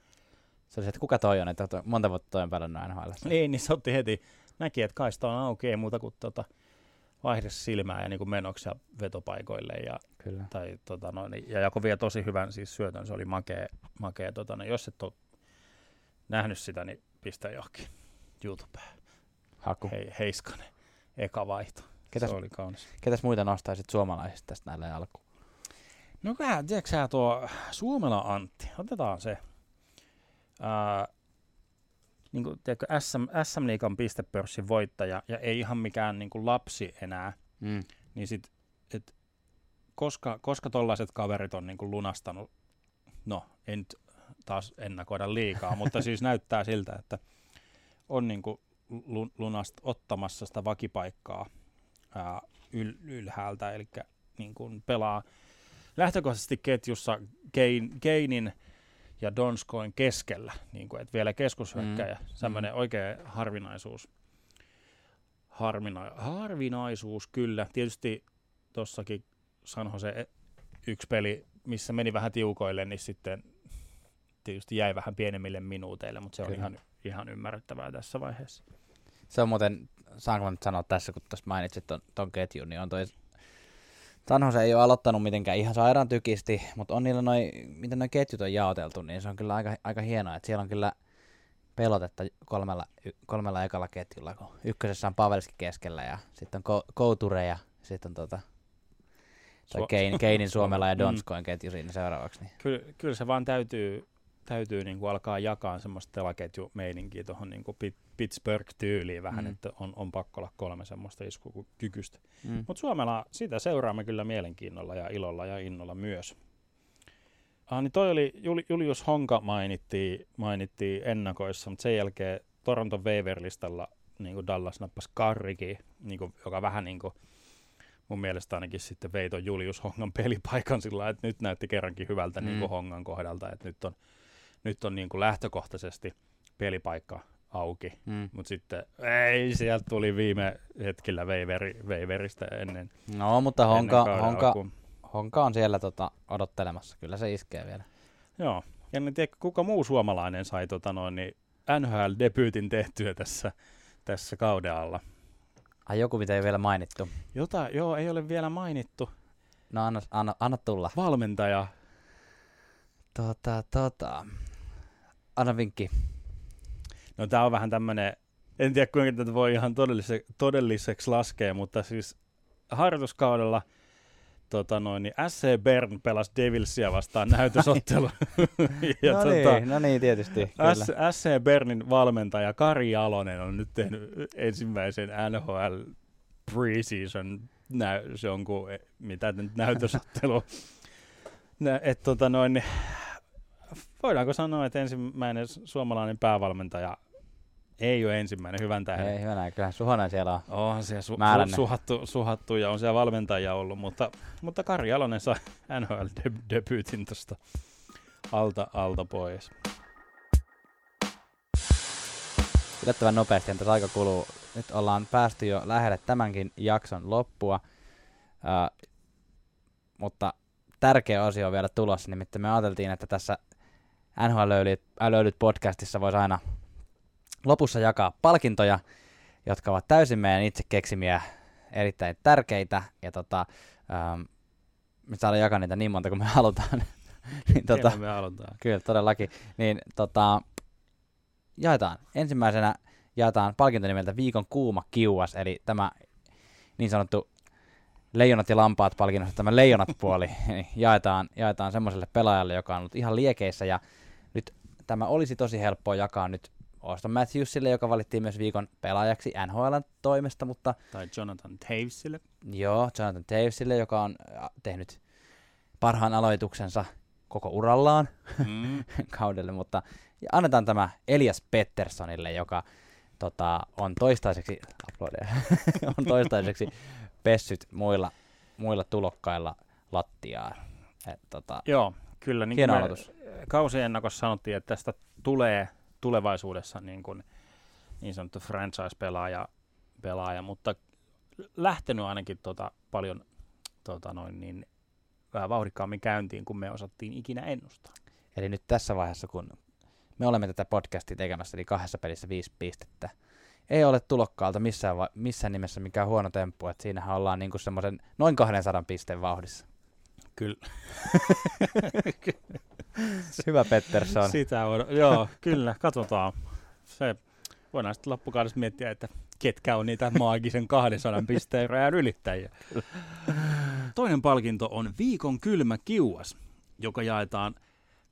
Se oli se, että kuka toi on, että monta vuotta toi on pelannut NHL. Niin, niin se otti heti, näki, että kaista on auki, ei muuta kuin tota, vaihde silmää ja niin kuin menoksia vetopaikoille. Ja, Kyllä. Tai, tota, no, niin, ja jako vielä tosi hyvän siis syötön, se oli makea. makea tota, no, jos et ole nähnyt sitä, niin pistä johonkin YouTubeen. Haku. Hei, Heiskanen eka vaihto. Ketäs, se oli kaunis. Ketäs muita nostaisit suomalaisista tästä näille alkuun? No kyllä, tiedätkö sä tuo Suomela Antti, otetaan se. Ää, niin kuin, tiedätkö, SM, SM Liikan pistepörssin voittaja ja ei ihan mikään niin kuin lapsi enää, mm. niin sit, et, koska, koska tollaiset kaverit on niin kuin lunastanut, no en taas ennakoida liikaa, mutta [LAUGHS] siis näyttää siltä, että on niin kuin lunast ottamassa sitä vakipaikkaa ää, yl, ylhäältä, eli niin kuin pelaa lähtökohtaisesti ketjussa Kein, Keinin ja Donskoin keskellä, niin kuin, että vielä keskushyökkäjä, mm. semmoinen mm. oikea harvinaisuus. Harvina, harvinaisuus kyllä. Tietysti tuossakin San se yksi peli, missä meni vähän tiukoille, niin sitten tietysti jäi vähän pienemmille minuuteille, mutta se on ihan, ihan ymmärrettävää tässä vaiheessa. Se on muuten, saanko nyt sanoa tässä, kun tuosta mainitsit ton, ton ketjun, niin on toi, San Jose ei ole aloittanut mitenkään ihan sairaan tykisti, mutta on niillä noi, miten noi ketjut on jaoteltu, niin se on kyllä aika, aika hienoa, että siellä on kyllä pelotetta kolmella, kolmella ekalla ketjulla, kun ykkösessä on Pavelski keskellä ja sitten on Kouture ja sitten on tota, Kein, Keinin [LAUGHS] Suomella ja mm. Donskoin ketju siinä seuraavaksi. Niin. Kyllä, kyllä se vaan täytyy, täytyy niin kuin alkaa jakaa semmoista telaketjumeininkiä tuohon niin Pittsburgh-tyyliin vähän, mm. että on, on pakko olla kolme semmoista iskukykystä. Mm. Mutta Suomella sitä seuraamme kyllä mielenkiinnolla ja ilolla ja innolla myös. Ah, niin toi oli, Julius Honka mainittiin, mainittiin ennakoissa, mutta sen jälkeen Toronton waiver-listalla niin kuin Dallas nappasi Karrikin, niin kuin, joka vähän niin kuin, mun mielestä ainakin sitten vei Julius Hongan [LAUGHS] pelipaikan sillä että nyt näytti kerrankin hyvältä mm. niin kuin Hongan kohdalta, että nyt on, nyt on niin kuin lähtökohtaisesti pelipaikka auki, mm. mutta sitten ei, sieltä tuli viime hetkellä veiveri, veiveristä ennen. No, mutta Honka, ennen Honka, Honka on siellä tota, odottelemassa, kyllä se iskee vielä. Joo, ja en tiedä, kuka muu suomalainen sai tota noin, niin NHL-debyytin tehtyä tässä, tässä kauden alla. Ai joku, mitä ei vielä mainittu. Jota, joo, ei ole vielä mainittu. No anna, anna, anna tulla. Valmentaja. Tota, tota. Anna vinkki. No tää on vähän tämmönen, en tiedä kuinka tätä voi ihan todellise, todelliseksi laskea, mutta siis harjoituskaudella tota noin, niin SC Bern pelasi Devilsia vastaan [LAUGHS] näytösottelu. ja no, tota, niin, no niin, tietysti. S, SC Bernin valmentaja Kari Jalonen on nyt tehnyt ensimmäisen NHL preseason nä- se on kuin, mitä nyt näytösottelu. [LAUGHS] Nä, et, tota noin, niin voidaanko sanoa, että ensimmäinen suomalainen päävalmentaja ei ole ensimmäinen hyvän tähden. Ei hyvänä, kyllä Suhonen siellä on Onhan siellä su- su- suhattu, suhattu, ja on siellä valmentajia ollut, mutta, mutta Kari Alonen sai NHL-debyytin tuosta alta, alta pois. Yllättävän nopeasti, tässä aika kuluu. Nyt ollaan päästy jo lähelle tämänkin jakson loppua, uh, mutta tärkeä osio on vielä tulossa, nimittäin me ajateltiin, että tässä NHL-löylyt podcastissa voisi aina lopussa jakaa palkintoja, jotka ovat täysin meidän itse keksimiä erittäin tärkeitä. Ja tota, ähm, me saadaan jakaa niitä niin monta kuin me [LAUGHS] halutaan. niin, tota, me halutaan. Kyllä, todellakin. Niin, tota, jaetaan. Ensimmäisenä jaetaan palkinto nimeltä Viikon kuuma kiuas, eli tämä niin sanottu leijonat ja lampaat palkinnossa tämä leijonat puoli [LAUGHS] niin jaetaan, jaetaan semmoiselle pelaajalle, joka on ollut ihan liekeissä ja nyt tämä olisi tosi helppoa jakaa nyt Auston Matthewsille, joka valittiin myös viikon pelaajaksi NHL toimesta, mutta... Tai Jonathan Tavesille. Joo, Jonathan Tavesille, joka on tehnyt parhaan aloituksensa koko urallaan mm. [LAUGHS] kaudelle, mutta ja annetaan tämä Elias Petterssonille, joka tota, on toistaiseksi, [LAUGHS] on toistaiseksi pessyt muilla, muilla tulokkailla lattiaa. Et, tota, Joo, kyllä. Niin hieno aloitus. Kausiennakossa sanottiin, että tästä tulee tulevaisuudessa niin, kuin, niin sanottu franchise-pelaaja, pelaaja, mutta lähtenyt ainakin tota, paljon tota noin, niin, vähän vauhdikkaammin käyntiin, kun me osattiin ikinä ennustaa. Eli nyt tässä vaiheessa, kun me olemme tätä podcastia tekemässä, eli kahdessa pelissä viisi pistettä, ei ole tulokkaalta missään, va- missään nimessä mikään huono temppu, että siinähän ollaan niinku semmoisen noin 200 pisteen vauhdissa. Kyllä. [LAUGHS] Hyvä Pettersson. Sitä on, joo, kyllä, katsotaan. Se, voidaan sitten loppukaudesta miettiä, että ketkä on niitä maagisen 200 pisteen rajan ylittäjiä. Toinen palkinto on viikon kylmä kiuas, joka jaetaan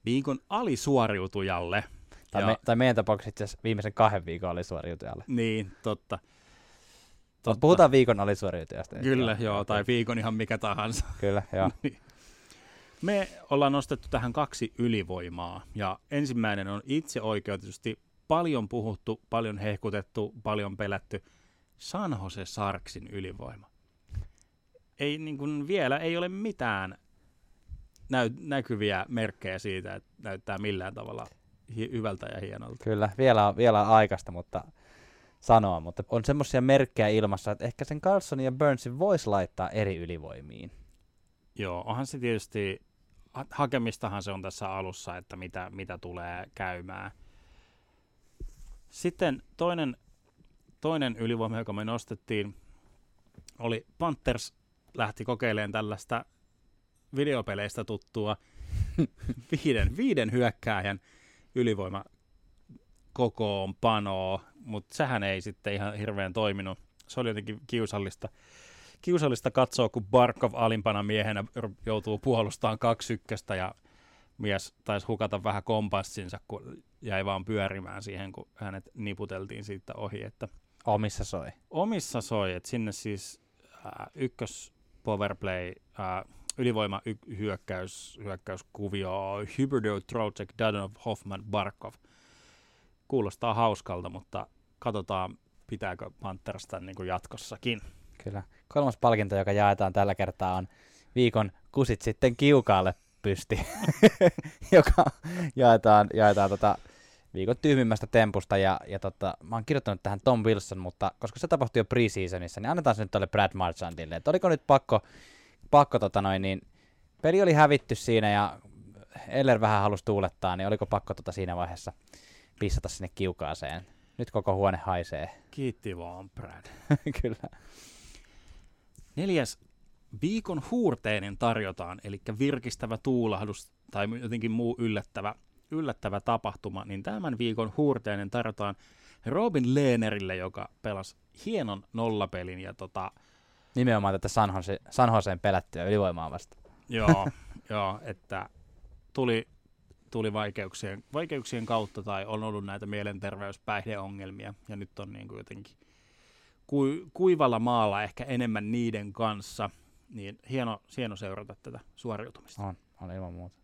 viikon alisuoriutujalle. Tai, ja, me, tai meidän tapauksessa itse asiassa viimeisen kahden viikon alisuoriutujalle. Niin, totta. totta. Puhutaan viikon alisuoriutujasta. Kyllä, joo, joo, tai viikon ihan mikä tahansa. [LAUGHS] Kyllä, joo. [LAUGHS] niin. Me ollaan nostettu tähän kaksi ylivoimaa, ja ensimmäinen on itse oikeutetusti paljon puhuttu, paljon hehkutettu, paljon pelätty San Jose Sarksin ylivoima. Ei niin kuin vielä ei ole mitään näy, näkyviä merkkejä siitä, että näyttää millään tavalla hi- hyvältä ja hienolta. Kyllä, vielä on, vielä on aikaista mutta sanoa, mutta on semmoisia merkkejä ilmassa, että ehkä sen Carlsonin ja Burnsin voisi laittaa eri ylivoimiin. Joo, onhan se tietysti hakemistahan se on tässä alussa, että mitä, mitä tulee käymään. Sitten toinen, toinen ylivoima, joka me nostettiin, oli Panthers lähti kokeilemaan tällaista videopeleistä tuttua [LAUGHS] viiden, viiden hyökkääjän ylivoima kokoonpanoa, mutta sehän ei sitten ihan hirveän toiminut. Se oli jotenkin kiusallista, kiusallista katsoa, kun Barkov alimpana miehenä joutuu puolustamaan kaksi ykköstä ja mies taisi hukata vähän kompassinsa, kun jäi vaan pyörimään siihen, kun hänet niputeltiin siitä ohi. Että omissa soi. Omissa soi, että sinne siis äh, ykkös powerplay, äh, ylivoima y- hyökkäys, hyökkäyskuvio, Hybrido, Trocek, Dadonov, Hoffman, Barkov. Kuulostaa hauskalta, mutta katsotaan, pitääkö Pantherasta niin kuin jatkossakin. Kyllä. Kolmas palkinto, joka jaetaan tällä kertaa, on viikon kusit sitten kiukaalle pysti, [LAUGHS] joka jaetaan, jaetaan tota viikon tyhmimmästä tempusta. Ja, ja tota, mä oon kirjoittanut tähän Tom Wilson, mutta koska se tapahtui jo preseasonissa, niin annetaan se nyt tuolle Brad Marchandille. Että oliko nyt pakko, pakko tota noin, niin peli oli hävitty siinä ja Eller vähän halusi tuulettaa, niin oliko pakko tota siinä vaiheessa pissata sinne kiukaaseen. Nyt koko huone haisee. [LAUGHS] Kiitti vaan, Brad. Kyllä. Neljäs viikon huurteinen tarjotaan, eli virkistävä tuulahdus tai jotenkin muu yllättävä, yllättävä tapahtuma, niin tämän viikon huurteinen tarjotaan Robin Lehnerille, joka pelasi hienon nollapelin ja tota, Nimenomaan tätä Sanhose, Sanhoseen pelättyä ylivoimaa vasta. Joo, [LAUGHS] joo, että tuli, tuli vaikeuksien, vaikeuksien kautta tai on ollut näitä mielenterveyspäihdeongelmia ja nyt on niin kuin jotenkin ku, kuivalla maalla ehkä enemmän niiden kanssa, niin hieno, hieno seurata tätä suoriutumista. On, on ilman muuta.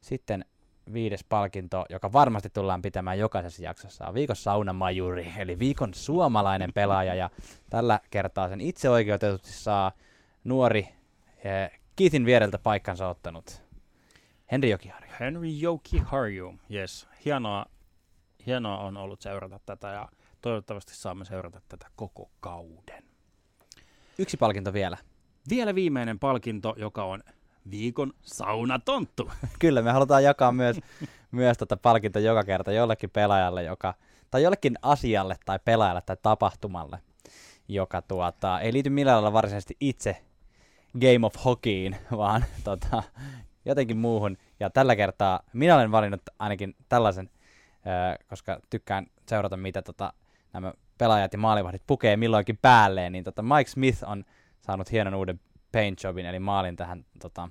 Sitten viides palkinto, joka varmasti tullaan pitämään jokaisessa jaksossa, on viikon saunamajuri, eli viikon suomalainen pelaaja, ja tällä kertaa sen itse oikeutetusti saa nuori eh, Kiitin viereltä paikkansa ottanut Henri Jokiharju. Henry Jokiharju, yes. Hienoa, hienoa on ollut seurata tätä, ja toivottavasti saamme seurata tätä koko kauden. Yksi palkinto vielä. Vielä viimeinen palkinto, joka on viikon saunatonttu. [LAUGHS] Kyllä, me halutaan jakaa myös, myös tota palkinto joka kerta jollekin pelaajalle, joka, tai jollekin asialle tai pelaajalle tai tapahtumalle, joka tuota, ei liity millään lailla varsinaisesti itse Game of Hockeyin, [LAUGHS] vaan tota, jotenkin muuhun. Ja tällä kertaa minä olen valinnut ainakin tällaisen, koska tykkään seurata, mitä tota, nämä pelaajat ja maalivahdit pukee milloinkin päälleen, niin tota Mike Smith on saanut hienon uuden paint jobin, eli maalin tähän tota,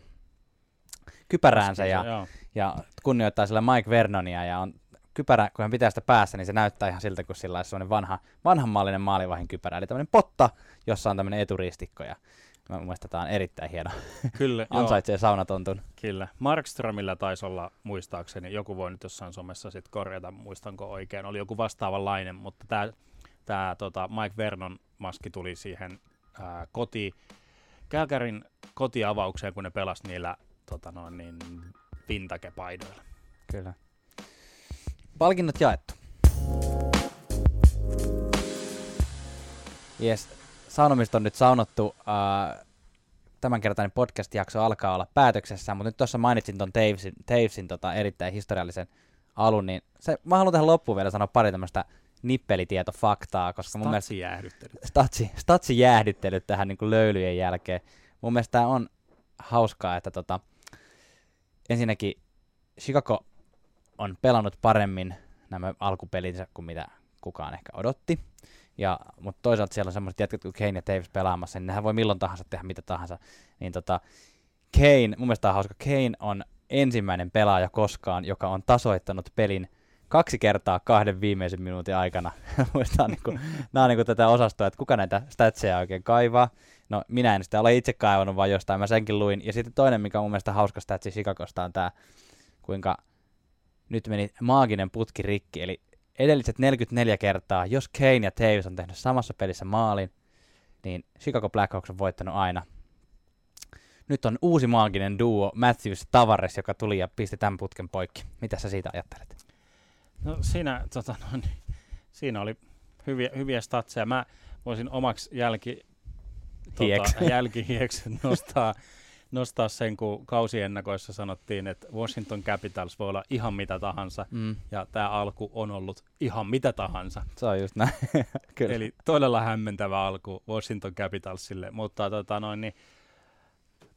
kypäräänsä ja, ja kunnioittaa sillä Mike Vernonia ja on kypärä, kun hän pitää sitä päässä, niin se näyttää ihan siltä, kun sillä olisi vanha, vanhanmallinen maalivahin kypärä. Eli tämmöinen potta, jossa on tämmöinen eturistikko ja Mä mielestä tämä on erittäin hieno. [LAUGHS] Kyllä, Ansaitsee saunatontun. Kyllä. Markströmillä taisi olla, muistaakseni, joku voi nyt jossain somessa sitten korjata, muistanko oikein, oli joku vastaavanlainen, mutta tämä tää, tota, Mike Vernon maski tuli siihen ää, koti, Kälkärin kotiavaukseen, kun ne pelas niillä tota noin, niin, vintage-paidoilla. Kyllä. Palkinnot jaettu. Yes, saunomista on nyt saunottu. Uh, tämänkertainen podcast-jakso alkaa olla päätöksessä, mutta nyt tuossa mainitsin tuon Tavesin, Tavesin tota erittäin historiallisen alun, niin se, mä haluan tähän loppuun vielä sanoa pari tämmöistä nippelitietofaktaa, koska statsi mun mielestä... Jäähdyttelyt. Statsi, statsi jäähdyttelyt tähän niin kuin löylyjen jälkeen. Mun mielestä tämä on hauskaa, että tota, ensinnäkin Chicago on pelannut paremmin nämä alkupelinsä kuin mitä kukaan ehkä odotti. Ja, mutta toisaalta siellä on semmoiset jätkät kuin Kane ja Davis pelaamassa, niin nehän voi milloin tahansa tehdä mitä tahansa. Niin tota, Kane, mun mielestä on hauska, Kane on ensimmäinen pelaaja koskaan, joka on tasoittanut pelin kaksi kertaa kahden viimeisen minuutin aikana. [LAUGHS] Muistaa, niin kuin, nämä on niin kuin tätä osastoa, että kuka näitä statseja oikein kaivaa. No minä en sitä ole itse kaivannut, vaan jostain mä senkin luin. Ja sitten toinen, mikä on mun mielestä hauska statsi Chicagosta on tämä, kuinka nyt meni maaginen putki rikki. Eli edelliset 44 kertaa, jos Kane ja Taves on tehnyt samassa pelissä maalin, niin Chicago Blackhawks on voittanut aina. Nyt on uusi maaginen duo Matthews Tavares, joka tuli ja pisti tämän putken poikki. Mitä sä siitä ajattelet? No siinä, tota, no, niin, siinä oli hyviä, hyviä statseja. Mä voisin omaksi jälki, tota, [LAUGHS] jälkihieks nostaa nostaa sen, kun kausiennakoissa sanottiin, että Washington Capitals voi olla ihan mitä tahansa, mm. ja tämä alku on ollut ihan mitä tahansa. Se on just näin. [LAUGHS] Kyllä. Eli todella hämmentävä alku Washington Capitalsille, mutta tota noin, niin,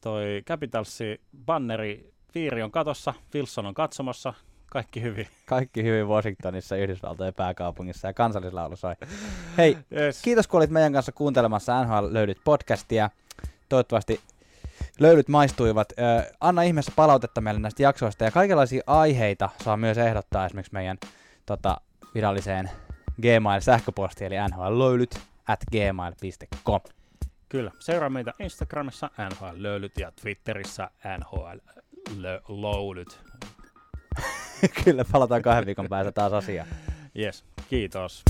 toi Capitalsi banneri, Viiri on katossa, Wilson on katsomassa, kaikki hyvin. Kaikki hyvin Washingtonissa, Yhdysvaltojen pääkaupungissa ja kansallislaulu soi. Hei, Yes. kiitos kun olit meidän kanssa kuuntelemassa NHL Löydyt podcastia. Toivottavasti löydyt maistuivat. Ö, anna ihmeessä palautetta meille näistä jaksoista ja kaikenlaisia aiheita saa myös ehdottaa esimerkiksi meidän tota, viralliseen Gmail-sähköpostiin eli nhlöylyt at gmail.com. Kyllä. Seuraa meitä Instagramissa NHL löylyt ja Twitterissä NHL löylyt. [LAUGHS] Kyllä, palataan kahden viikon päästä taas asiaan. Yes. Kiitos.